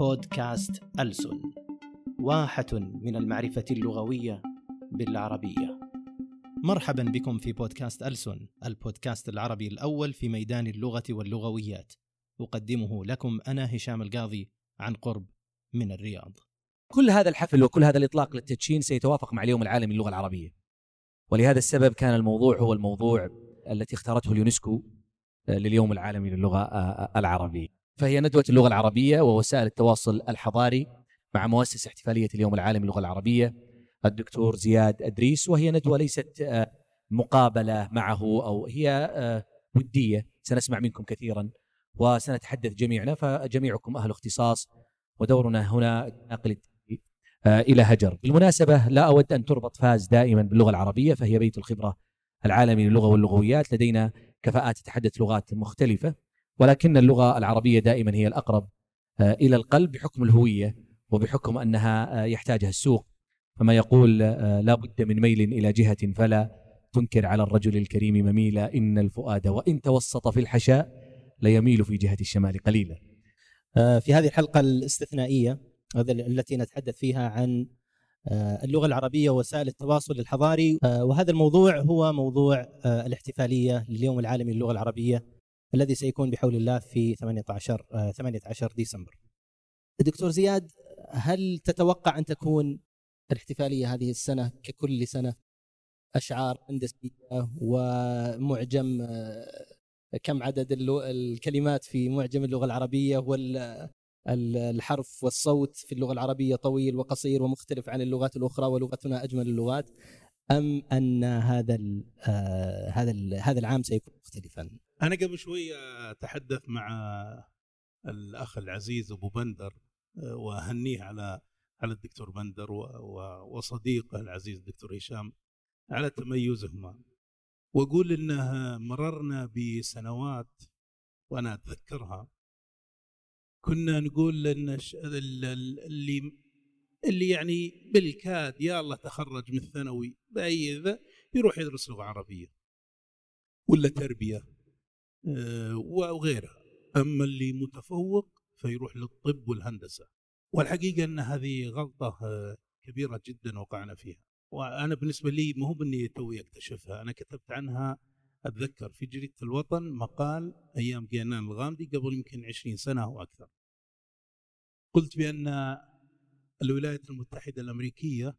بودكاست ألسن واحة من المعرفة اللغوية بالعربية. مرحبا بكم في بودكاست ألسن البودكاست العربي الأول في ميدان اللغة واللغويات. أقدمه لكم أنا هشام القاضي عن قرب من الرياض. كل هذا الحفل وكل هذا الإطلاق للتدشين سيتوافق مع اليوم العالمي للغة العربية. ولهذا السبب كان الموضوع هو الموضوع التي اختارته اليونسكو لليوم العالمي للغة العربية. فهي ندوة اللغة العربية ووسائل التواصل الحضاري مع مؤسس احتفالية اليوم العالمي للغة العربية. الدكتور زياد أدريس وهي ندوة ليست آه، مقابلة معه أو هي آه، ودية. سنسمع منكم كثيرا وسنتحدث جميعنا فجميعكم أهل اختصاص ودورنا هنا نقل آه، إلى هجر. بالمناسبة لا أود أن تربط فاز دائما باللغة العربية فهي بيت الخبرة العالمي للغة واللغويات. لدينا كفاءات تتحدث لغات مختلفة. ولكن اللغة العربية دائما هي الأقرب إلى القلب بحكم الهوية وبحكم أنها يحتاجها السوق. فما يقول آه، لا بد من ميل إلى جهة فلا تنكر على الرجل الكريم مميلا إن الفؤاد وإن توسط في الحشاء ليميل في جهة الشمال قليلا. آه، في هذه الحلقة الاستثنائية التي نتحدث فيها عن آه، اللغة العربية ووسائل التواصل الحضاري وهذا الموضوع هو موضوع الاحتفالية لليوم العالمي للغة العربية. الذي سيكون بحول الله في 18 18 ديسمبر. دكتور زياد هل تتوقع أن تكون الاحتفالية هذه السنة ككل سنة أشعار هندسية ومعجم آه، كم عدد الكلمات في معجم اللغة العربية والحرف والصوت في اللغة العربية طويل وقصير ومختلف عن اللغات الأخرى ولغتنا أجمل اللغات أم أن هذا آه، هذا هذا العام سيكون مختلفا؟ أنا قبل شوي أتحدث مع الأخ العزيز أبو بندر آه، وأهنيه على على الدكتور بندر وصديقه العزيز الدكتور هشام على تميزهما. وأقول إنه مررنا بسنوات وأنا أتذكرها. كنا نقول إن اللي اللي يعني بالكاد يا الله تخرج من الثانوي بأي يروح يدرس لغة عربية ولا تربية. آه، وغيرها. أما اللي متفوق فيروح للطب والهندسة. والحقيقة أن هذه غلطة آه، كبيرة جدا وقعنا فيها. وأنا بالنسبة لي مو بأني توي أكتشفها أنا كتبت عنها أتذكر في جريدة الوطن مقال أيام جينان الغامدي قبل يمكن 20 سنة أو أكثر. قلت بأن الولايات المتحدة الأمريكية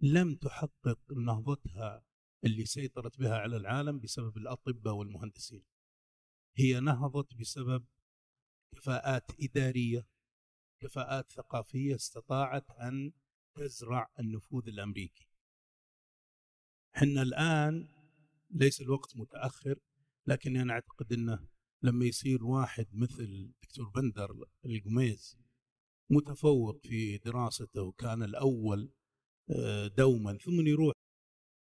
لم تحقق نهضتها اللي سيطرت بها على العالم بسبب الأطباء والمهندسين. هي نهضت بسبب كفاءات إدارية كفاءات ثقافية استطاعت أن تزرع النفوذ الأمريكي. إحنا الآن ليس الوقت متأخر لكن أنا أعتقد انه لما يصير واحد مثل دكتور بندر القميز متفوق في دراسته وكان الأول آه، دوما ثم يروح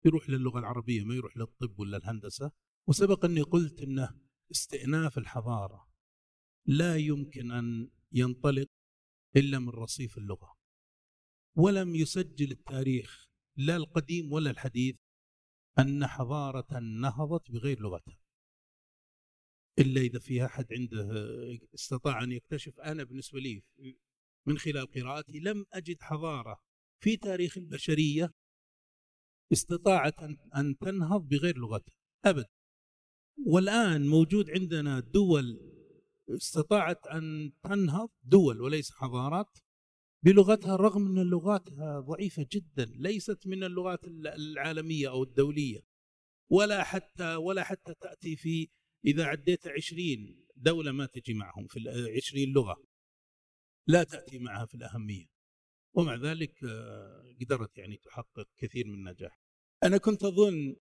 يروح للغة العربية ما يروح للطب ولا الهندسة وسبق أني قلت إنه استئناف الحضارة لا يمكن أن ينطلق إلا من رصيف اللغة ولم يسجل التاريخ لا القديم ولا الحديث أن حضارة نهضت بغير لغتها. إلا إذا في أحد عنده استطاع أن يكتشف أنا بالنسبة لي من خلال قراءتي لم أجد حضارة في تاريخ البشرية استطاعت أن تنهض بغير لغتها أبدا. والآن موجود عندنا دول استطاعت أن تنهض دول وليس حضارات بلغتها رغم أن لغاتها ضعيفة جدا ليست من اللغات العالمية أو الدولية. ولا حتى ولا حتى تأتي في إذا عديت عشرين دولة ما تجي معهم في عشرين لغة لا تأتي معها في الأهمية. ومع ذلك آه، قدرت يعني تحقق كثير من النجاح. أنا كنت أظن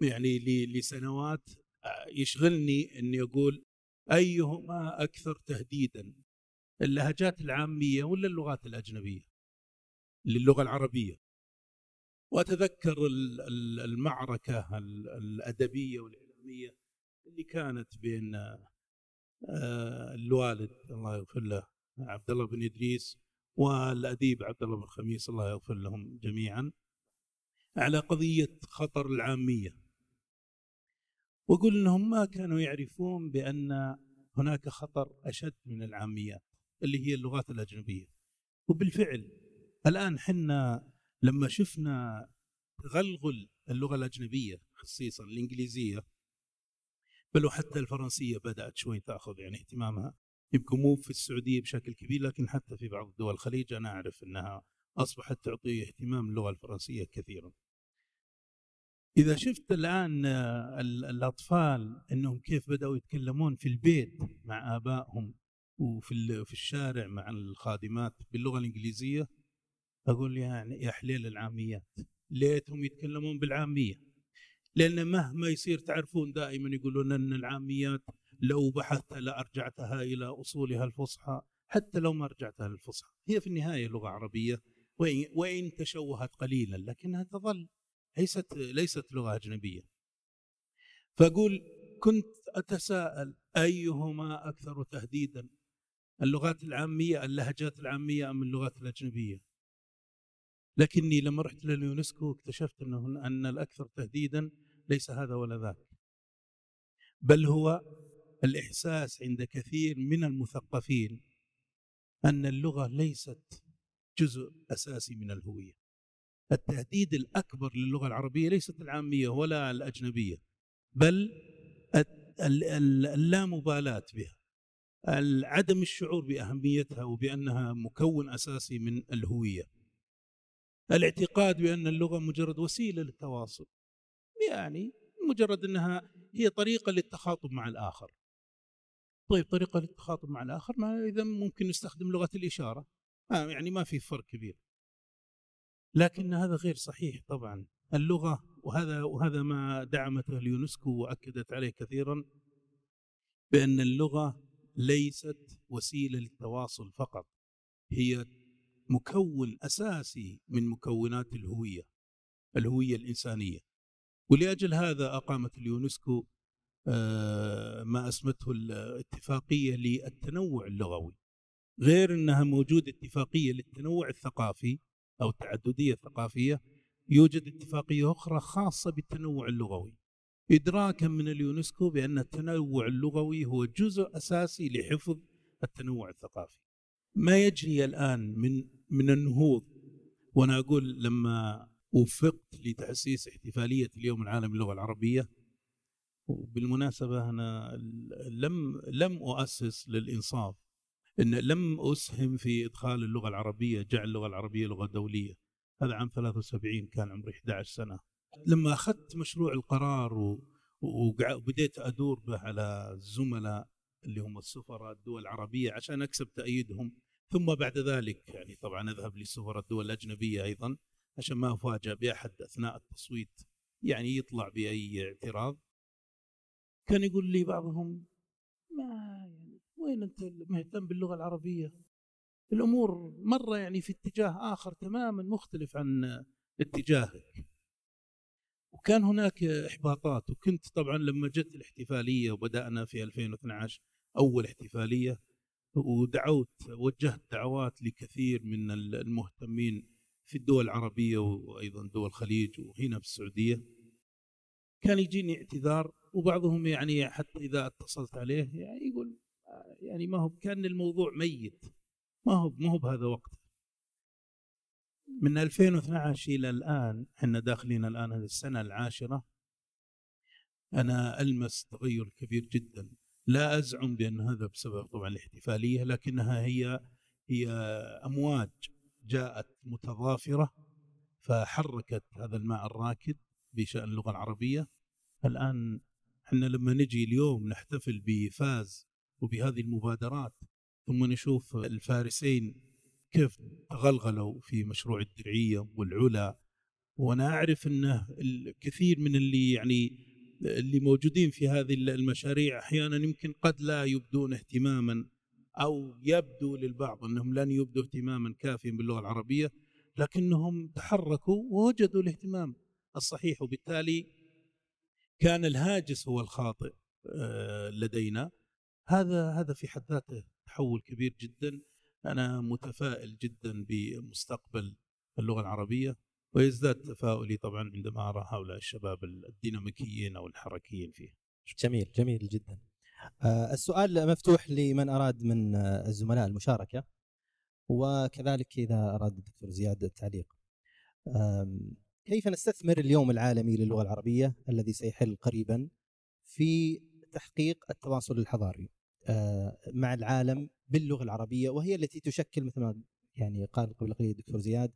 يعني لسنوات يشغلني إني أقول أيهما أكثر تهديدا اللهجات العامية ولا اللغات الأجنبية؟ للغة العربية. وأتذكر المعركة الأدبية والعلمية اللي كانت بين آه، الوالد الله يغفر له عبد الله بن إدريس والأديب عبد الله بن خميس الله يغفر لهم جميعا على قضية خطر العامية. وأقول إنهم ما كانوا يعرفون بأن هناك خطر أشد من العاميات اللي هي اللغات الأجنبية وبالفعل الآن حنا لما شفنا تغلغل اللغة الأجنبية خصيصا الإنجليزية بل وحتى الفرنسية بدأت شوي تأخذ يعني اهتمامها يمكن مو في السعودية بشكل كبير لكن حتى في بعض دول الخليج أنا أعرف إنها أصبحت تعطي اهتمام اللغة الفرنسية كثيرا. إذا شفت الآن الأطفال إنهم كيف بدأوا يتكلمون في البيت مع آبائهم وفي في الشارع مع الخادمات باللغة الإنجليزية أقول يعني يا حليل العاميات ليتهم يتكلمون بالعامية. لأن مهما يصير تعرفون دائما يقولون إن العاميات لو بحثت لارجعتها إلى أصولها الفصحى حتى لو ما رجعتها للفصحى. هي في النهاية لغة عربية وإن, وإن تشوهت قليلا لكنها تظل. ليست ليست لغة أجنبية فأقول كنت أتساءل أيهما أكثر تهديدا اللغات العامية اللهجات العامية أم اللغات الأجنبية لكني لما رحت لليونسكو اكتشفت أنه أن الأكثر تهديدا ليس هذا ولا ذاك بل هو الإحساس عند كثير من المثقفين أن اللغة ليست جزء أساسي من الهوية. التهديد الأكبر للغة العربية ليست العامية ولا الأجنبية بل اللامبالاة بها. عدم الشعور بأهميتها وبأنها مكون أساسي من الهوية. الاعتقاد بأن اللغة مجرد وسيلة للتواصل. يعني مجرد أنها هي طريقة للتخاطب مع الآخر. طيب طريقة للتخاطب مع الآخر ما إذا ممكن نستخدم لغة الإشارة آه يعني ما في فرق كبير لكن هذا غير صحيح طبعا. اللغة وهذا وهذا ما دعمته اليونسكو وأكدت عليه كثيرا بأن اللغة ليست وسيلة للتواصل فقط هي مكون أساسي من مكونات الهوية الهوية الإنسانية. ولأجل هذا أقامت اليونسكو آه، ما أسمته الاتفاقية للتنوع اللغوي. غير إنها موجود اتفاقية للتنوع الثقافي أو التعددية الثقافية يوجد اتفاقية أخرى خاصة بالتنوع اللغوي. ادراكا من اليونسكو بأن التنوع اللغوي هو جزء أساسي لحفظ التنوع الثقافي. ما يجري الآن من من النهوض؟ وأنا أقول لما وفقت لتأسيس احتفالية اليوم العالمي للغة العربية وبالمناسبة أنا لم لم أؤسس للإنصاف إن لم أسهم في إدخال اللغة العربية جعل اللغة العربية لغة دولية. هذا عام 73 كان عمري 11 سنة. لما أخذت مشروع القرار. وبديت أدور به على الزملاء اللي هم السفراء الدول العربية عشان أكسب تأييدهم. ثم بعد ذلك يعني طبعا أذهب لسفراء الدول الأجنبية أيضا عشان ما أفاجأ بأحد أثناء التصويت. يعني يطلع بأي اعتراض. كان يقول لي بعضهم ما وين أنت مهتم باللغة العربية؟ الأمور مرة يعني في اتجاه آخر تماما مختلف عن اتجاهك وكان هناك إحباطات وكنت طبعا لما جت الاحتفالية وبدأنا في 2012 أول احتفالية ودعوت وجهت دعوات لكثير من المهتمين في الدول العربية وأيضا دول الخليج وهنا في السعودية. كان يجيني اعتذار وبعضهم يعني حتى إذا اتصلت عليه يعني يقول يعني ما هو كان الموضوع ميت. ما هو ما هو بهذا وقت. من 2012 إلى الآن إحنا داخلين الآن هذه السنة العاشرة أنا ألمس تغير كبير جدا. لا أزعم بأن هذا بسبب طبعا الاحتفالية لكنها هي هي أمواج جاءت متضافرة فحركت هذا الماء الراكد بشأن اللغة العربية. الآن إحنا لما نجي اليوم نحتفل بفاز وبهذه المبادرات ثم نشوف الفارسين كيف تغلغلوا في مشروع الدرعية والعلا. وأنا أعرف انه الكثير من اللي يعني اللي موجودين في هذه المشاريع أحيانا يمكن قد لا يبدون اهتماما أو يبدو للبعض إنهم لن يبدوا اهتماما كافيا باللغة العربية لكنهم تحركوا ووجدوا الاهتمام الصحيح. وبالتالي كان الهاجس هو الخاطئ آه، لدينا. هذا هذا في حد ذاته تحول كبير جدا أنا متفائل جدا بمستقبل اللغة العربية ويزداد تفاؤلي طبعا عندما أرى هؤلاء الشباب الديناميكيين أو الحركيين فيه. جميل جميل جدا. آه، السؤال مفتوح لمن أراد من الزملاء المشاركة وكذلك إذا أراد الدكتور زياد التعليق. كيف نستثمر اليوم العالمي للغة العربية الذي سيحل قريبا في تحقيق التواصل الحضاري مع العالم باللغة العربية وهي التي تشكل مثل ما يعني قال قبل قليل الدكتور زياد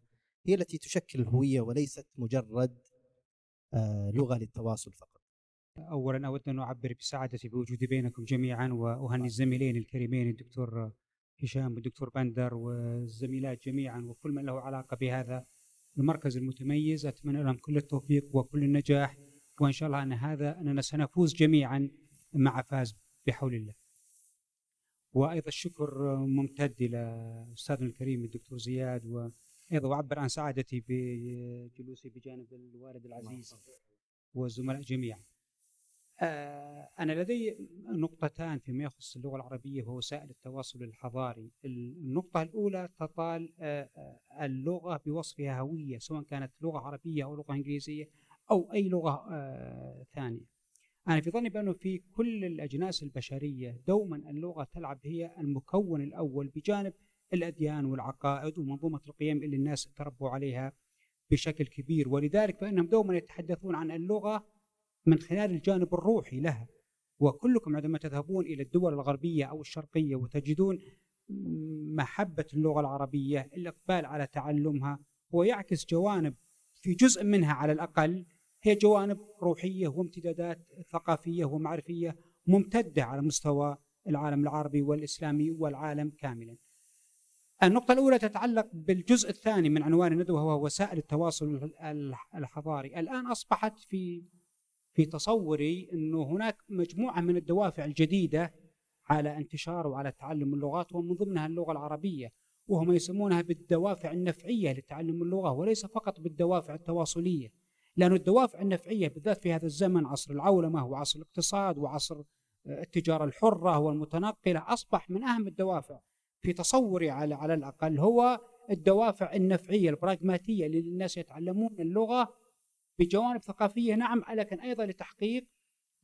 هي التي تشكل الهوية وليست مجرد آه، لغة للتواصل فقط. اولا أود أن أعبر بسعادتي بوجودي بينكم جميعا وأهني الزميلين الكريمين الدكتور هشام والدكتور بندر والزميلات جميعا وكل من له علاقة بهذا المركز المتميز أتمنى لهم كل التوفيق وكل النجاح وإن شاء الله أن هذا أننا سنفوز جميعا مع فاز بحول الله. وأيضا الشكر ممتد إلى أستاذنا الكريم الدكتور زياد وأيضا اعبر عن سعادتي بجلوسي بجانب الوالد العزيز والزملاء جميعا. آه، أنا لدي نقطتان فيما يخص اللغة العربية ووسائل التواصل الحضاري. النقطة الأولى تطال آه، آه، اللغة بوصفها هوية سواء كانت لغة عربية أو لغة إنجليزية أو أي لغة ثانية. أنا في ظني بأنه في كل الأجناس البشرية دوما اللغة تلعب هي المكون الأول بجانب الأديان والعقائد ومنظومة القيم اللي الناس تربوا عليها بشكل كبير. ولذلك فإنهم دوما يتحدثون عن اللغة من خلال الجانب الروحي لها. وكلكم عندما تذهبون إلى الدول الغربية أو الشرقية وتجدون محبة اللغة العربية الإقبال على تعلمها هو يعكس جوانب في جزء منها على الأقل هي جوانب روحية وامتدادات ثقافية ومعرفية ممتدة على مستوى العالم العربي والإسلامي والعالم كاملا. النقطة الأولى تتعلق بالجزء الثاني من عنوان الندوة وهو وسائل التواصل الحضاري. الآن أصبحت في في تصوري إنه هناك مجموعة من الدوافع الجديدة على انتشار وعلى تعلم اللغات ومن ضمنها اللغة العربية وهم يسمونها بالدوافع النفعية لتعلم اللغة وليس فقط بالدوافع التواصلية. لأن الدوافع النفعية بالذات في هذا الزمن عصر العولمة وعصر الاقتصاد وعصر التجارة الحرة والمتنقله أصبح من أهم الدوافع في تصوري على على الأقل هو الدوافع النفعية البراغماتية اللي الناس يتعلمون اللغة بجوانب ثقافية. نعم لكن أيضا لتحقيق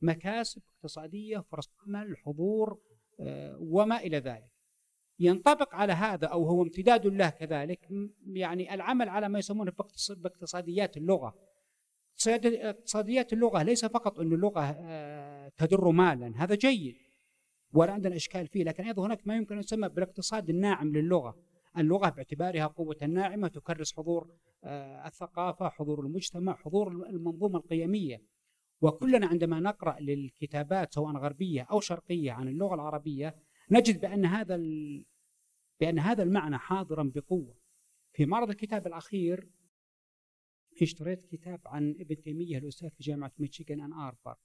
مكاسب اقتصادية فرص عمل حضور آه، وما إلى ذلك. ينطبق على هذا أو هو امتداد له كذلك يعني العمل على ما يسمونه باقتصاديات اللغة. اقتصاديات اللغة ليس فقط أن اللغة آه، تدر مالا هذا جيد ولا عندنا إشكال فيه لكن أيضا هناك ما يمكن أن يسمى بالاقتصاد الناعم للغة. اللغة باعتبارها قوة ناعمة تكرس حضور آه، الثقافة حضور المجتمع حضور المنظومة القيمية. وكلنا عندما نقرأ للكتابات سواء غربية أو شرقية عن اللغة العربية نجد بأن هذا بأن هذا المعنى حاضرا بقوة. في معرض الكتاب الأخير اشتريت كتاب عن ابن تيمية الأستاذ في جامعة ميشيغان أن آربر.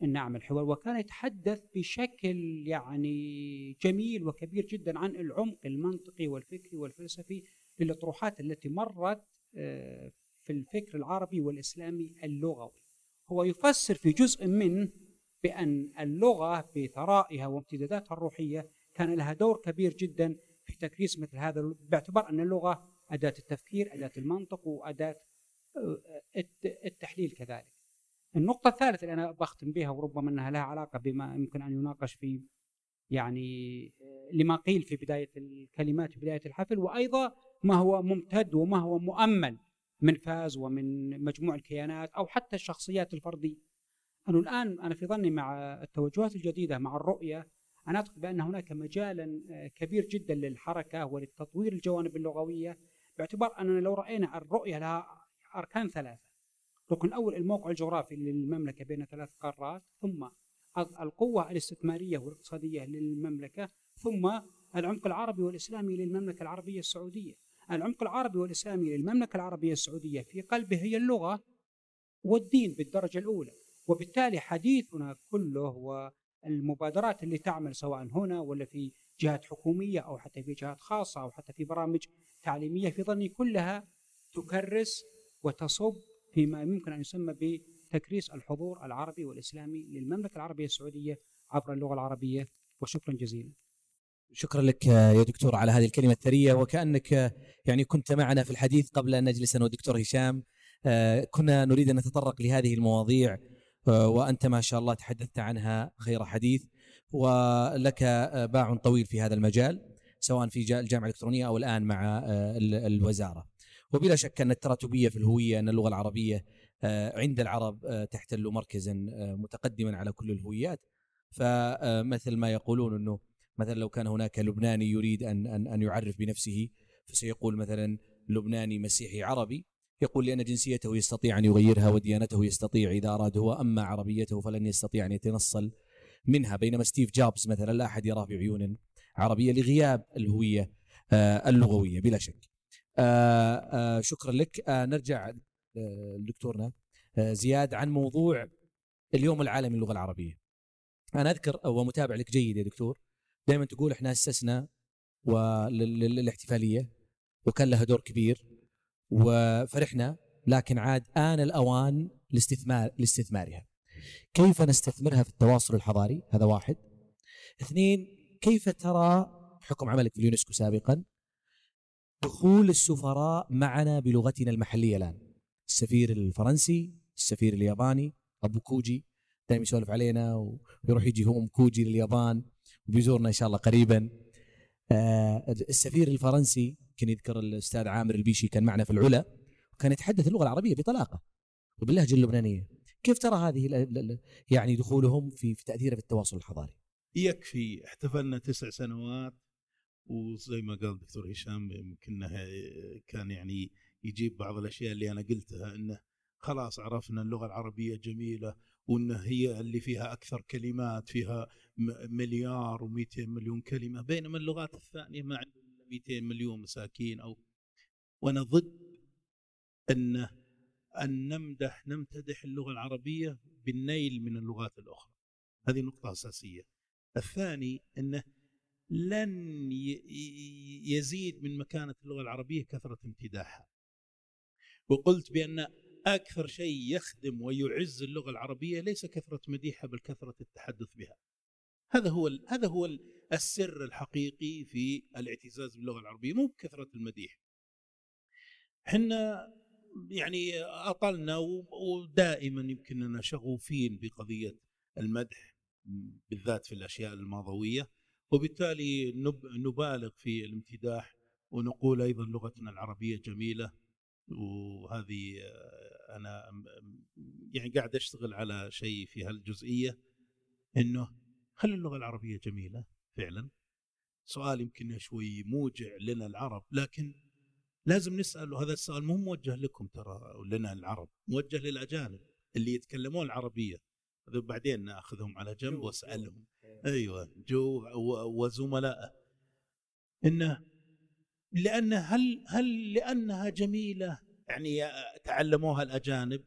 نعم الحوار. وكان يتحدث بشكل يعني جميل وكبير جدا عن العمق المنطقي والفكري والفلسفي للأطروحات التي مرت آه، في الفكر العربي والإسلامي اللغوي. هو يفسر في جزء منه بأن اللغة بثرائها وامتداداتها الروحية كان لها دور كبير جدا في تكريس مثل هذا باعتبار أن اللغة أداة التفكير أداة المنطق وأداة آه، التحليل كذلك النقطة الثالثة اللي أنا بختم بها وربما أنها لها علاقة بما يمكن أن يناقش في يعني آه، لما قيل في بداية الكلمات في بداية الحفل وأيضا ما هو ممتد وما هو مؤمل من فاز ومن مجموع الكيانات أو حتى الشخصيات الفردية. انه الآن أنا في ظني مع التوجهات الجديدة مع الرؤية أنا أعتقد بأن هناك مجالا آه، كبير جدا للحركة وللتطوير الجوانب اللغوية باعتبار اننا لو رأينا الرؤية لها أركان ثلاثة. الركن الأول الموقع الجغرافي للمملكة بين ثلاث قارات ثم القوة الاستثمارية والاقتصادية للمملكة ثم العمق العربي والإسلامي للمملكة العربية السعودية. العمق العربي والإسلامي للمملكة العربية السعودية في قلبه هي اللغة والدين بالدرجة الأولى وبالتالي حديثنا كله والمبادرات اللي تعمل سواء هنا ولا في جهات حكومية أو حتى في جهات خاصة أو حتى في برامج تعليمية في ظني كلها تكرس وتصب فيما يمكن أن يسمى بتكريس الحضور العربي والإسلامي للمملكة العربية السعودية عبر اللغة العربية. وشكرا جزيلا. شكرا لك يا دكتور على هذه الكلمة الثرية. وكأنك يعني كنت معنا في الحديث قبل أن نجلس أنا والدكتور هشام. آه، كنا نريد أن نتطرق لهذه المواضيع. آه، وأنت ما شاء الله تحدثت عنها خير حديث. ولك باع طويل في هذا المجال سواء في الجامعة الإلكترونية أو الآن مع الوزارة. وبلا شك أن التراتبية في الهوية أن اللغة العربية عند العرب تحتل مركزا متقدما على كل الهويات فمثل ما يقولون أنه مثلا لو كان هناك لبناني يريد أن أن أن يعرف بنفسه فسيقول مثلا لبناني مسيحي عربي يقول لأن جنسيته يستطيع أن يغيرها وديانته يستطيع إذا أراد هو أما عربيته فلن يستطيع أن يتنصل منها بينما ستيف جوبز مثلا لا أحد يراه بعيون عربية لغياب الهوية آه، اللغوية بلا شك. آه، آه، شكرا لك. نرجع لدكتورنا زياد عن موضوع اليوم العالمي للغة العربية. أنا أذكر ومتابع لك جيد يا دكتور. دائما تقول إحنا أسسنا للاحتفالية وكان لها دور كبير وفرحنا لكن عاد آن الأوان لاستثمار لاستثمارها. كيف نستثمرها في التواصل الحضاري؟ هذا واحد. اثنين كيف ترى بحكم عملك في اليونسكو سابقا؟ دخول السفراء معنا بلغتنا المحلية الآن. السفير الفرنسي السفير الياباني أبو كوجي. دائما يسولف علينا ويروح يجي هو أم كوجي لليابان وبيزورنا إن شاء الله قريبا. آه السفير الفرنسي كان يذكر الأستاذ عامر البيشي كان معنا في العلا وكان يتحدث اللغة العربية بطلاقة وباللهجة اللبنانية. كيف ترى هذه يعني دخولهم في في تاثيره في التواصل الحضاري؟ يكفي احتفلنا تسع سنوات وزي ما قال الدكتور هشام يمكن كان يعني يجيب بعض الأشياء اللي أنا قلتها إنه خلاص عرفنا اللغة العربية جميلة وان هي اللي فيها أكثر كلمات فيها مليار و200 مليون كلمة بينما اللغات الثانية ما عندهم 200 مليون مساكين أو وأنا ضد ان أن نمدح نمتدح اللغة العربية بالنيل من اللغات الأخرى. هذه نقطة أساسية. الثاني أنه لن يزيد من مكانة اللغة العربية كثرة امتداحها. وقلت بأن أكثر شيء يخدم ويعز اللغة العربية ليس كثرة مديحها بل كثرة التحدث بها. هذا هو هذا هو السر الحقيقي في الاعتزاز باللغة العربية مو بكثرة المديح. إحنا يعني اطلنا ودائما يمكننا شغوفين بقضية المدح بالذات في الأشياء الماضوية وبالتالي نبالغ في الامتداح ونقول أيضا لغتنا العربية جميلة وهذه أنا يعني قاعد أشتغل على شيء في هالجزئية إنه هل اللغة العربية جميلة فعلا؟ سؤال يمكن شوي موجع لنا العرب لكن لازم نسال وهذا السؤال مو موجه لكم ترى لنا العرب موجه للأجانب اللي يتكلمون العربية. بعدين نأخذهم على جنب وأسألهم. أيوه جو وزملائه. إنه لأن هل هل لأنها جميلة؟ يعني تعلموها الأجانب.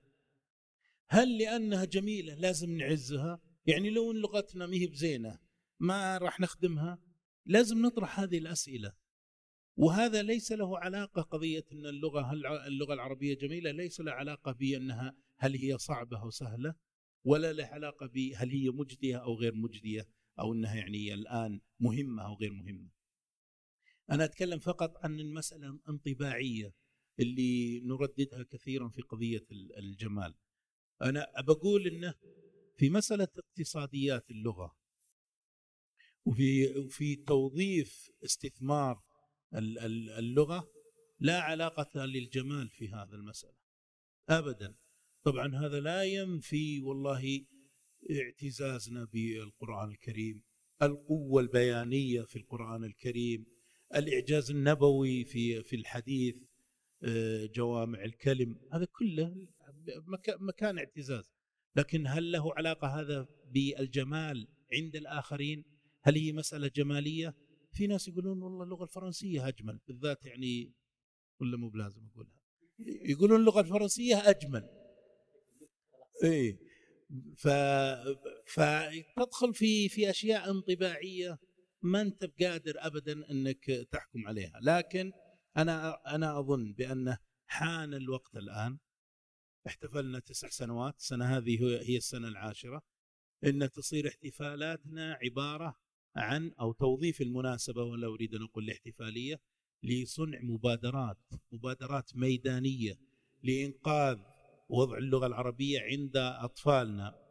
هل لأنها جميلة؟ لازم نعزها. يعني لو إن لغتنا ما هي بزينة ما راح نخدمها. لازم نطرح هذه الأسئلة. وهذا ليس له علاقة قضية إن اللغة هل اللغة العربية جميلة ليس له علاقة بانها هل هي صعبة أو سهلة ولا له علاقة بهل هي مجدية أو غير مجدية أو إنها يعني الآن مهمة أو غير مهمة. أنا أتكلم فقط عن المسألة انطباعيه اللي نرددها كثيرا في قضية الجمال. أنا بقول إنه في مسألة اقتصاديات اللغة وفي وفي توظيف استثمار اللغة لا علاقة للجمال في هذا المسألة ابدا طبعا هذا لا ينفي والله اعتزازنا بالقرآن الكريم القوة البيانية في القرآن الكريم الإعجاز النبوي في في الحديث آه، جوامع الكلم هذا كله مكان اعتزاز لكن هل له علاقة هذا بالجمال عند الآخرين؟ هل هي مسألة جمالية؟ في ناس يقولون والله اللغة الفرنسية أجمل بالذات يعني ولا مو بلازم أقولها يقولون اللغة الفرنسية أجمل. إي ف فتدخل في في أشياء انطباعية ما أنت بقادر ابدا إنك تحكم عليها لكن أنا أنا أظن بانه حان الوقت الآن احتفلنا تسع سنوات السنة هذه هي السنة العاشرة أن تصير احتفالاتنا عبارة عن أو توظيف المناسبة ولا أريد أن أقول الاحتفالية لصنع مبادرات مبادرات ميدانية لإنقاذ وضع اللغة العربية عند أطفالنا.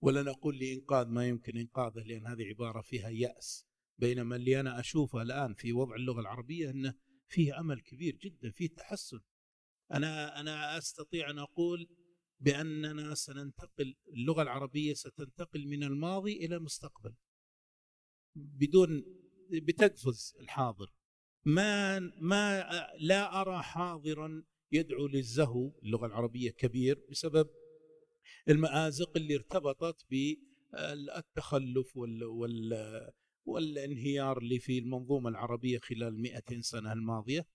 ولا نقول لإنقاذ ما يمكن إنقاذه لأن هذه عبارة فيها يأس. بينما اللي أنا أشوفه الآن في وضع اللغة العربية أنه فيه أمل كبير جدا فيه تحسن. أنا أنا أستطيع أن أقول بأننا سننتقل اللغة العربية ستنتقل من الماضي إلى المستقبل. بدون بتقفز الحاضر. ما ما لا أرى حاضرا يدعو للزهو اللغة العربية كبير بسبب المآزق اللي ارتبطت بالتخلف وال وال والانهيار اللي في المنظومة العربية خلال 200 سنة الماضية.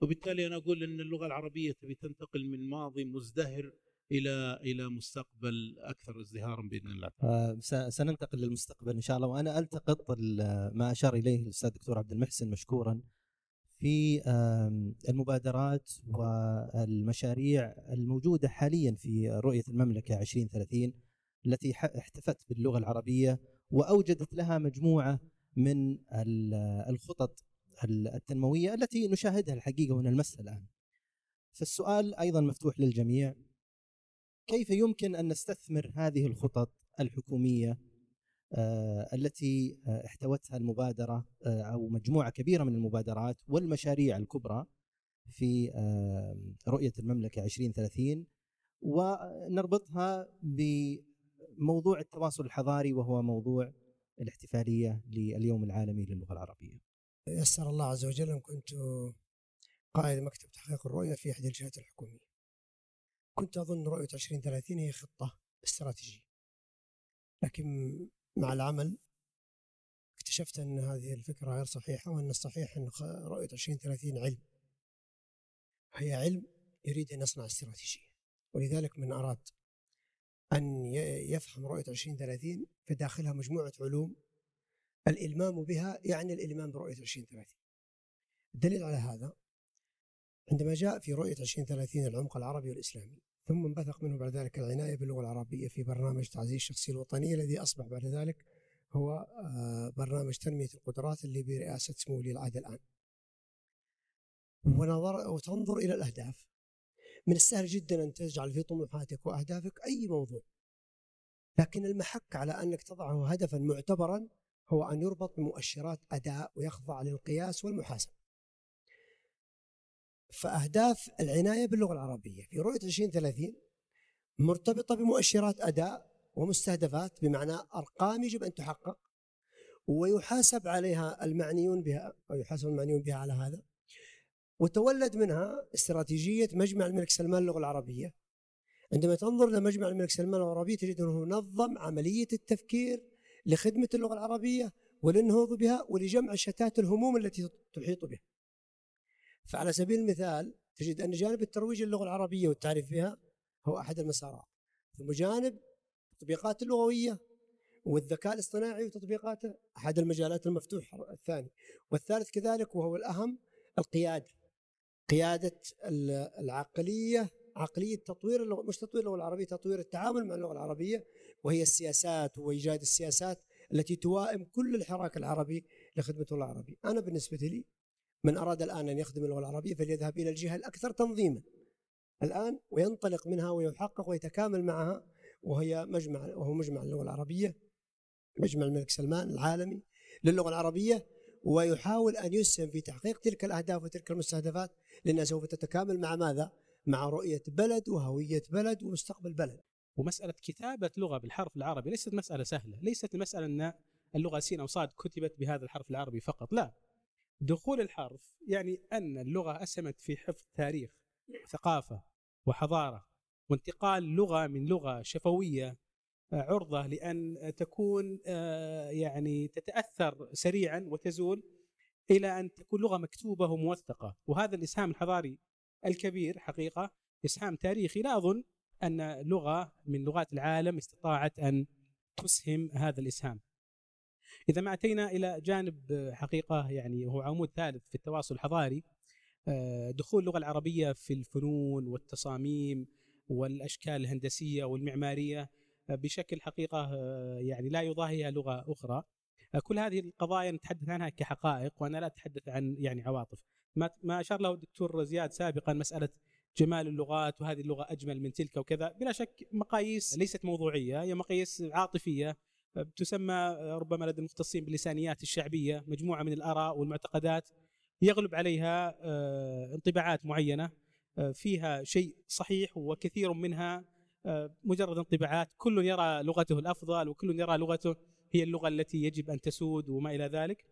وبالتالي أنا أقول أن اللغة العربية تبي تنتقل من ماضي مزدهر إلى إلى مستقبل أكثر ازدهارا بإذن الله. آه سننتقل للمستقبل إن شاء الله وأنا ألتقط ما أشار إليه الأستاذ الدكتور عبد المحسن مشكورا في المبادرات والمشاريع الموجودة حاليا في رؤية المملكة 2030 التي احتفت باللغة العربية وأوجدت لها مجموعة من الخطط التنموية التي نشاهدها الحقيقة ونلمسها الآن. فالسؤال أيضا مفتوح للجميع كيف يمكن أن نستثمر هذه الخطط الحكومية آه، التي آه، احتوتها المبادرة آه، أو مجموعة كبيرة من المبادرات والمشاريع الكبرى في رؤية المملكة 2030 ونربطها بموضوع التواصل الحضاري وهو موضوع الاحتفالية لليوم العالمي للغة العربية. يسر الله عز وجل كنت قائد مكتب تحقيق الرؤية في إحدى الجهات الحكومية. كنت أظن رؤية 2030 هي خطة استراتيجية. لكن مع العمل اكتشفت أن هذه الفكرة غير صحيحة وأن الصحيح أن رؤية 2030 علم. هي علم يريد أن يصنع استراتيجية. ولذلك من أراد أن يفهم رؤية 2030 فداخلها مجموعة علوم. الإلمام بها يعني الإلمام برؤية 2030 الدليل على هذا عندما جاء في رؤية 2030 العمق العربي والإسلامي ثم انبثق منه بعد ذلك العناية باللغة العربية في برنامج تعزيز الشخصية الوطنية الذي أصبح بعد ذلك هو آه، برنامج تنمية القدرات اللي برئاسة سمو ولي العهد الآن. ونظر وتنظر إلى الأهداف. من السهل جدا أن تجعل في طموحاتك وأهدافك أي موضوع. لكن المحك على أنك تضعه هدفا معتبرا هو أن يربط بمؤشرات أداء ويخضع للقياس والمحاسبة. فأهداف العناية باللغة العربية. في رؤية 2030 مرتبطة بمؤشرات أداء ومستهدفات بمعنى أرقام يجب أن تحقق ويحاسب عليها المعنيون بها أو يحاسب المعنيون بها على هذا وتولد منها استراتيجية مجمع الملك سلمان للغة العربية. عندما تنظر لمجمع الملك سلمان العربية تجد أنه نظم عملية التفكير لخدمة اللغة العربية وللنهوض بها ولجمع شتات الهموم التي تحيط بها. فعلى سبيل المثال تجد أن جانب الترويج للغة العربية والتعريف بها هو أحد المسارات ثم جانب التطبيقات اللغوية والذكاء الاصطناعي وتطبيقاته أحد المجالات المفتوحة الثاني والثالث كذلك وهو الأهم القيادة قيادة العقلية عقلية تطوير اللغة مش تطوير اللغة العربية تطوير التعامل مع اللغة العربية وهي السياسات وإيجاد السياسات التي توائم كل الحراك العربي لخدمة اللغة العربية. أنا بالنسبة لي من أراد الآن أن يخدم اللغة العربية فليذهب إلى الجهة الأكثر تنظيما. الآن وينطلق منها ويحقق ويتكامل معها وهي مجمع وهو مجمع اللغة العربية مجمع الملك سلمان العالمي للغة العربية ويحاول أن يسهم في تحقيق تلك الأهداف وتلك المستهدفات لأنها سوف تتكامل مع ماذا؟ مع رؤية بلد وهوية بلد ومستقبل بلد. ومسألة كتابة لغة بالحرف العربي ليست مسألة سهلة ليست المسألة أن اللغة سين أو صاد كتبت بهذا الحرف العربي فقط لا. دخول الحرف يعني أن اللغة أسهمت في حفظ تاريخ ثقافة وحضارة وانتقال لغة من لغة شفوية آه، عرضة لأن تكون آه، يعني تتأثر سريعا وتزول إلى أن تكون لغة مكتوبة وموثقة. وهذا الإسهام الحضاري الكبير حقيقة إسهام تاريخي لا أظن أن لغة من لغات العالم استطاعت أن تسهم هذا الإسهام. إذا ما أتينا إلى جانب حقيقة يعني هو عمود ثالث في التواصل الحضاري آه، دخول اللغة العربية في الفنون والتصاميم والأشكال الهندسية والمعمارية آه، بشكل حقيقة آه، يعني لا يضاهيها لغة أخرى. كل هذه القضايا نتحدث عنها كحقائق وأنا لا أتحدث عن يعني عواطف. ما أشار له الدكتور زياد سابقا مسألة جمال اللغات وهذه اللغة أجمل من تلك وكذا بلا شك مقاييس ليست موضوعية هي مقاييس عاطفية. تسمى ربما لدى المختصين باللسانيات الشعبية مجموعة من الآراء والمعتقدات يغلب عليها آه، انطباعات معينة آه، فيها شيء صحيح وكثير منها آه، مجرد انطباعات. كل يرى لغته الأفضل وكل يرى لغته هي اللغة التي يجب أن تسود وما إلى ذلك.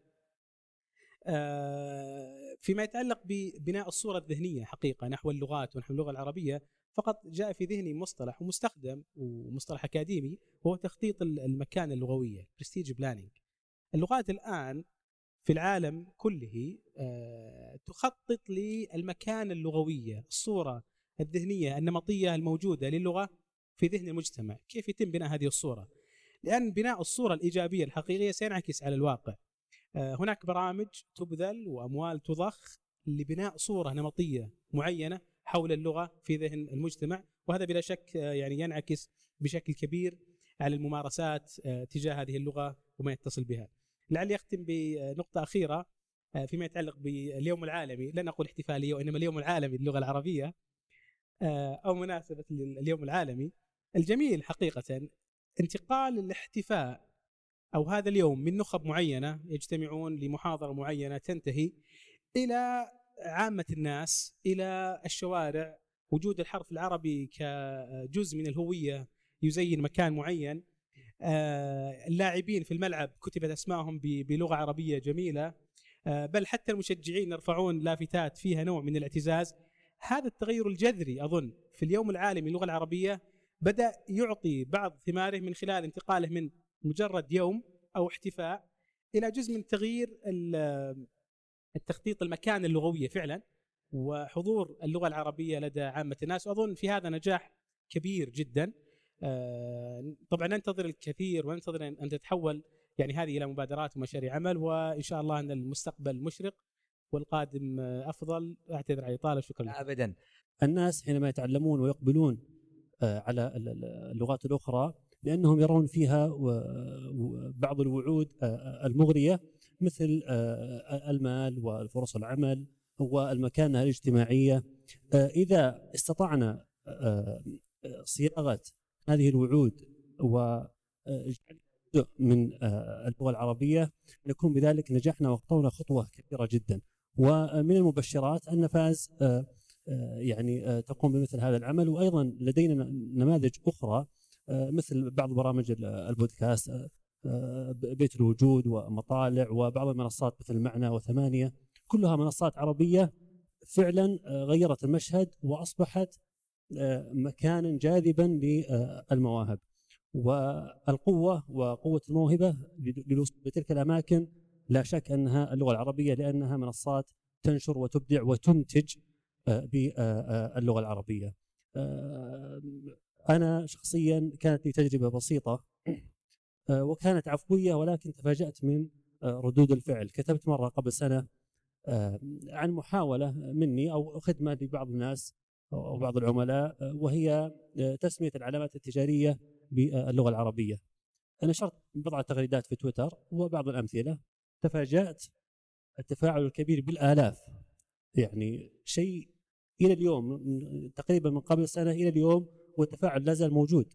فيما يتعلق ببناء الصورة الذهنية حقيقة نحو اللغات ونحو اللغة العربية فقط جاء في ذهني مصطلح ومستخدم ومصطلح أكاديمي وهو تخطيط المكان اللغوية prestige planning اللغات الآن في العالم كله آه، تخطط للمكان اللغوية الصورة الذهنية النمطية الموجودة للغة في ذهن المجتمع. كيف يتم بناء هذه الصورة؟ لأن بناء الصورة الإيجابية الحقيقية سينعكس على الواقع. آه، هناك برامج تبذل وأموال تضخ لبناء صورة نمطية معينة حول اللغة في ذهن المجتمع وهذا بلا شك آه، يعني ينعكس بشكل كبير على الممارسات آه، تجاه هذه اللغة وما يتصل بها. لعلي أختم بنقطة أخيرة فيما يتعلق باليوم العالمي، لن أقول احتفالية وإنما اليوم العالمي للغه العربية أو مناسبة اليوم العالمي. الجميل حقيقة انتقال الاحتفاء أو هذا اليوم من نخب معينة يجتمعون لمحاضرة معينة تنتهي إلى عامة الناس إلى الشوارع. وجود الحرف العربي كجزء من الهوية يزين مكان معين. آه، اللاعبين في الملعب كتبت اسمائهم بلغة عربية جميلة. آه، بل حتى المشجعين يرفعون لافتات فيها نوع من الاعتزاز. هذا التغير الجذري أظن في اليوم العالمي للغة العربية بدأ يعطي بعض ثماره من خلال انتقاله من مجرد يوم أو احتفاء إلى جزء من تغيير التخطيط المكان اللغويه فعلا وحضور اللغة العربية لدى عامة الناس. وأظن في هذا نجاح كبير جدا. آه، طبعا ننتظر الكثير وننتظر ان تتحول يعني هذه إلى مبادرات ومشاريع عمل وإن شاء الله أن المستقبل مشرق والقادم أفضل. أعتذر على الإطالة. شكرا ابدا. الناس حينما يتعلمون ويقبلون آه، على اللغات الأخرى لأنهم يرون فيها بعض الوعود آه، المغرية. مثل آه، المال وفرص العمل والمكانة الاجتماعية. آه، إذا استطعنا صياغة هذه الوعود و من اللغة العربية نكون بذلك نجحنا وخطونا خطوة كبيرة جدا. ومن المبشرات أن فاز يعني تقوم بمثل هذا العمل. وأيضا لدينا نماذج أخرى مثل بعض برامج البودكاست بيت الوجود ومطالع وبعض المنصات مثل معنى وثمانية كلها منصات عربية فعلا غيرت المشهد وأصبحت مكانا جاذبا للمواهب والقوة وقوة الموهبة للوصول لتلك الأماكن لا شك أنها اللغة العربية لأنها منصات تنشر وتبدع وتنتج باللغة العربية. أنا شخصيا كانت لي تجربة بسيطة آه، وكانت عفوية ولكن تفاجأت من آه، ردود الفعل. كتبت مرة قبل سنة آه، عن محاولة مني أو خدمة لبعض الناس أو بعض العملاء وهي تسمية العلامات التجارية باللغة العربية. نشرت بضعة تغريدات في تويتر وبعض الأمثلة. تفاجأت التفاعل الكبير بالآلاف. يعني شيء إلى اليوم تقريبا من قبل سنة إلى اليوم والتفاعل لا زال موجود.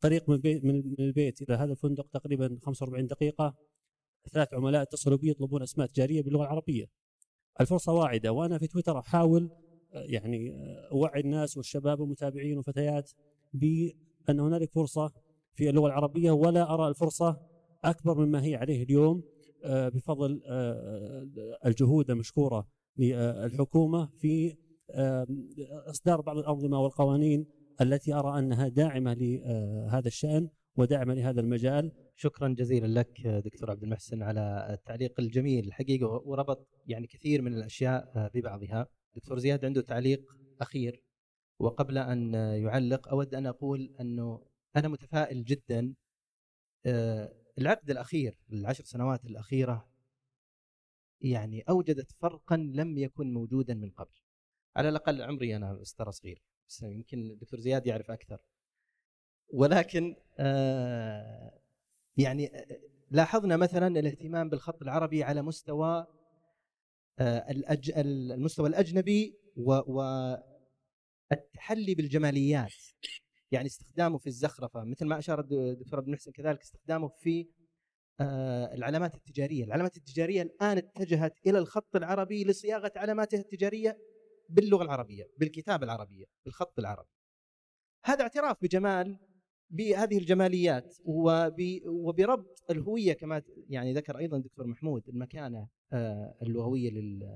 طريق من البيت من البيت إلى هذا الفندق تقريبا 45 دقيقة. ثلاث عملاء اتصلوا بي يطلبون أسماء تجارية باللغة العربية. الفرصة واعدة. وأنا في تويتر أحاول يعني أوعي الناس والشباب والمتابعين والفتيات بان هنالك فرصة في اللغة العربية ولا أرى الفرصة أكبر مما هي عليه اليوم آه، بفضل آه، الجهود المشكورة للحكومه في إصدار بعض الأنظمة والقوانين التي أرى أنها داعمة لهذا الشأن وداعمة لهذا المجال. شكرا جزيلا لك دكتور عبد المحسن على التعليق الجميل الحقيقة وربط يعني كثير من الأشياء ببعضها. دكتور زياد عنده تعليق أخير وقبل أن يعلق أود أن أقول أنه أنا متفائل جدا آه، العقد الأخير العشر سنوات الأخيرة يعني أوجدت فرقا لم يكن موجودا من قبل على الأقل عمري أنا ترى صغير بس يمكن الدكتور زياد يعرف أكثر. ولكن آه يعني آه، لاحظنا مثلا الاهتمام بالخط العربي على مستوى آه الأج المستوى الأجنبي و التحلي بالجماليات. يعني استخدامه في الزخرفة مثل ما أشار الدكتور عبد المحسن كذلك استخدامه في العلامات التجارية، العلامات التجارية الآن اتجهت إلى الخط العربي لصياغة علاماتها التجارية باللغة العربية، بالكتابة العربية، بالخط العربي. هذا اعتراف بجمال بهذه الجماليات وبربط الهوية كما يعني ذكر أيضا الدكتور محمود المكانة آه، اللغوية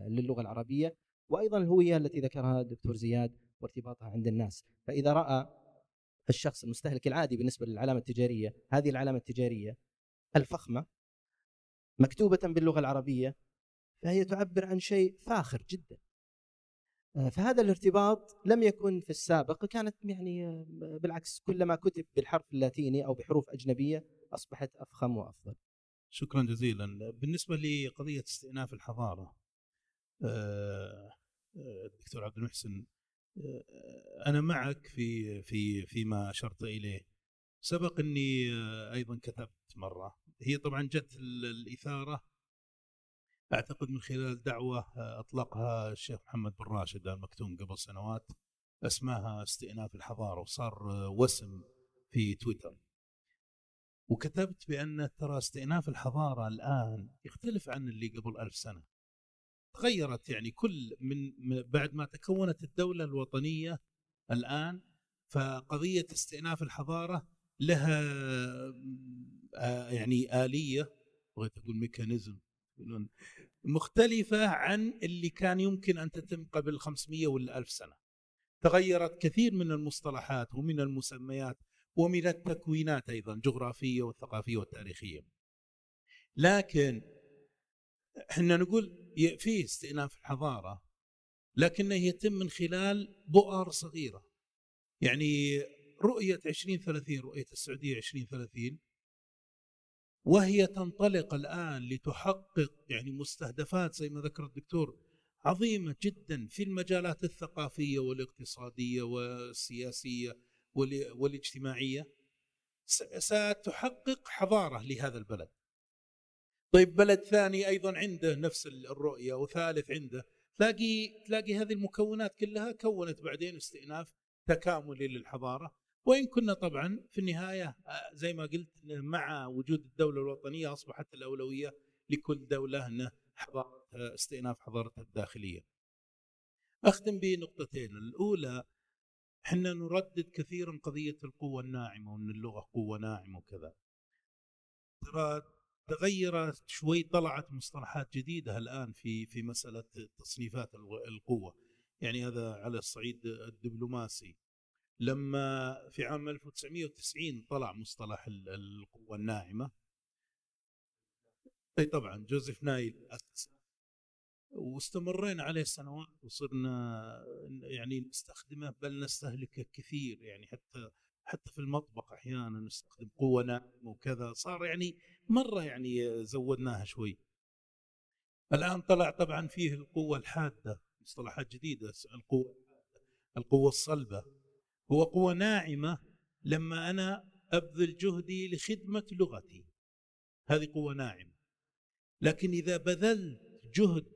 للغة العربية وأيضا الهوية التي ذكرها الدكتور زياد وارتباطها عند الناس، فإذا رأى الشخص المستهلك العادي بالنسبة للعلامة التجارية، هذه العلامة التجارية الفخمة مكتوبة باللغة العربية فهي تعبر عن شيء فاخر جدا فهذا الارتباط لم يكن في السابق كانت يعني آه، بالعكس كلما كتب بالحرف اللاتيني أو بحروف أجنبية أصبحت أفخم وأفضل. شكرا جزيلا. بالنسبة لقضية استئناف الحضارة آه، الدكتور عبد المحسن أنا معك في في فيما أشرت إليه. سبق أني أيضا كتبت مرة هي طبعا جت الإثارة أعتقد من خلال دعوة أطلقها الشيخ محمد بن راشد ال مكتوم قبل سنوات اسمها استئناف الحضارة وصار وسم في تويتر. وكتبت بأن ترى استئناف الحضارة الآن يختلف عن اللي قبل ألف سنة. تغيرت يعني كل من بعد ما تكونت الدولة الوطنية الآن فقضية استئناف الحضارة لها آه، يعني آلية بغيت أقول ميكانيزم مختلفة عن اللي كان يمكن أن تتم قبل 500 ولا 1000 سنة. تغيرت كثير من المصطلحات ومن المسميات ومن التكوينات أيضا الجغرافية والثقافية والتاريخية. لكن إحنا نقول في استئناف الحضارة لكنه يتم من خلال بؤر صغيرة. يعني رؤية 2030 رؤية السعودية 2030 وهي تنطلق الآن لتحقق يعني مستهدفات زي ما ذكر الدكتور عظيمة جدا في المجالات الثقافية والاقتصادية والسياسية والاجتماعية. ستحقق حضارة لهذا البلد. طيب بلد ثاني أيضا عنده نفس الرؤية وثالث عنده. تلاقي تلاقي هذه المكونات كلها كونت بعدين استئناف تكاملي للحضارة. وإن كنا طبعا في النهاية آه، زي ما قلت مع وجود الدولة الوطنية أصبحت الأولوية لكل دولة أنه حضارة استئناف حضارتها الداخلية. أختم بنقطتين. الأولى إحنا نردد كثيرا قضية القوة الناعمة وأن اللغة قوة ناعمة وكذا. ترى تغيرت شوي طلعت مصطلحات جديدة الآن في في مسألة تصنيفات القوة. يعني هذا على الصعيد الدبلوماسي. لما في عام 1990 طلع مصطلح القوة الناعمة. أي طبعا جوزيف نايل أسس واستمرينا عليه سنوات وصرنا يعني نستخدمه بل نستهلكه كثير. يعني حتى حتى في المطبخ أحيانا نستخدم قوة ناعمة وكذا. صار يعني مرة يعني زودناها شوي. الآن طلع طبعا فيه القوة الحادة مصطلحات جديدة القوة القوة الصلبة. هو قوة ناعمة لما أنا أبذل جهدي لخدمة لغتي. هذه قوة ناعمة. لكن إذا بذلت جهد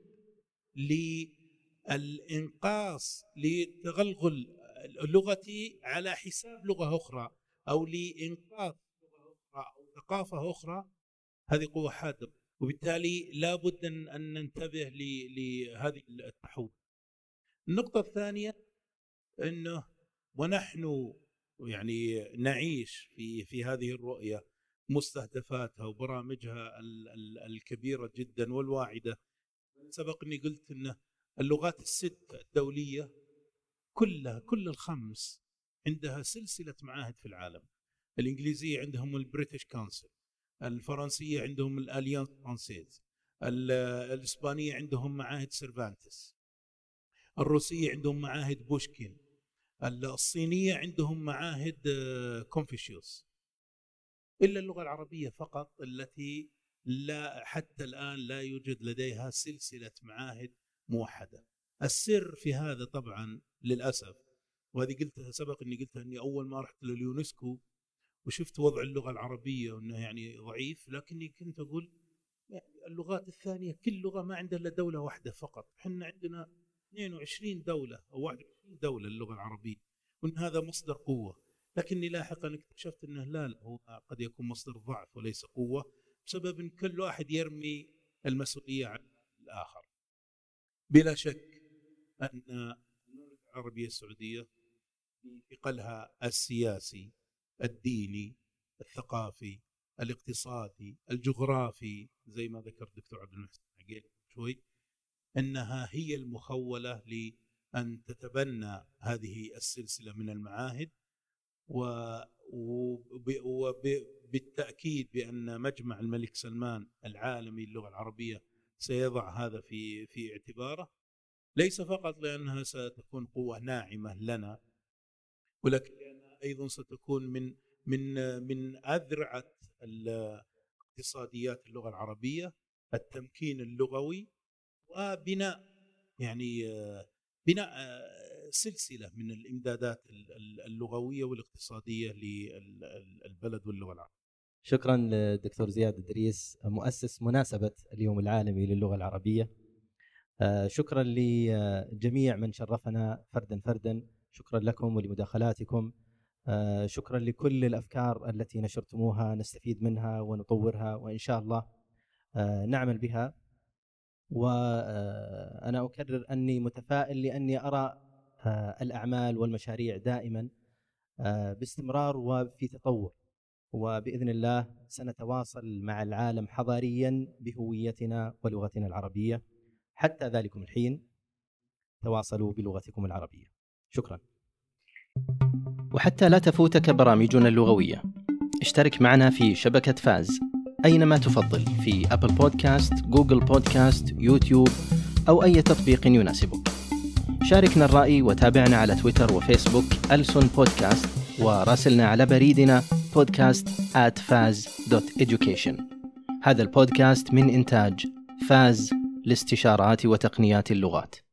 للإنقاص لتغلغل لغتي على حساب لغة أخرى أو لإنقاذ لغة أخرى أو ثقافة أخرى هذه قوة حادة. وبالتالي لابد أن ننتبه لهذه التحول. النقطة الثانية أنه ونحن يعني نعيش في في هذه الرؤية مستهدفاتها وبرامجها الكبيرة جدا والواعدة. سبق اني قلت إن اللغات الست الدولية كلها كل الخمس عندها سلسلة معاهد في العالم. الإنجليزية عندهم ال British Council الفرنسية عندهم ال Alliance Française الإسبانية عندهم معاهد سيرفانتس الروسية عندهم معاهد بوشكين. الصينية عندهم معاهد كونفوشيوس آه، إلا اللغة العربية فقط التي لا حتى الآن لا يوجد لديها سلسلة معاهد موحدة. السر في هذا طبعا للأسف وهذه قلتها سبق إني قلتها إني أول ما رحت لليونسكو وشفت وضع اللغة العربية وإنه يعني ضعيف لكني كنت أقول يعني اللغات الثانية كل لغة ما عندها إلا دولة واحدة فقط، إحنا عندنا 22 دولة أو 21 دولة اللغة العربية وإن هذا مصدر قوة لكني لاحقا اكتشفت أنه لا, لا هو قد يكون مصدر ضعف وليس قوة بسبب إن كل واحد يرمي المسؤولية على الآخر. بلا شك أن المملكه العربية السعودية ثقلها السياسي الديني الثقافي الاقتصادي الجغرافي زي ما ذكر الدكتور عبد المحسن شوي إنها هي المخولة لأن تتبنى هذه السلسلة من المعاهد وبالتاكيد بأن مجمع الملك سلمان العالمي للغة العربية سيضع هذا في في اعتباره. ليس فقط لأنها ستكون قوة ناعمة لنا ولكن لأنها أيضا ستكون من من من أذرعة اقتصاديات اللغة العربية التمكين اللغوي وبناء يعني بناء سلسلة من الإمدادات اللغوية والاقتصادية للبلد واللغة العربية. شكرا للدكتور زياد إدريس مؤسس مناسبة اليوم العالمي للغة العربية. شكرا لجميع من شرفنا فردا فردا، شكرا لكم ولمداخلاتكم. شكرا لكل الأفكار التي نشرتموها نستفيد منها ونطورها وإن شاء الله نعمل بها وأنا أكرر أني متفائل لأني أرى الأعمال والمشاريع دائما باستمرار وفي تطور. وبإذن الله سنتواصل مع العالم حضاريا بهويتنا ولغتنا العربية. حتى ذلكم الحين تواصلوا بلغتكم العربية. شكرا. وحتى لا تفوتك برامجنا اللغوية اشترك معنا في شبكة فاز. أينما تفضل في Apple Podcast Google Podcast يوتيوب أو أي تطبيق يناسبك. شاركنا الرأي وتابعنا على تويتر وفيسبوك ألسن بودكاست وراسلنا على بريدنا podcast at faz.education هذا البودكاست من إنتاج فاز لاستشارات وتقنيات اللغات.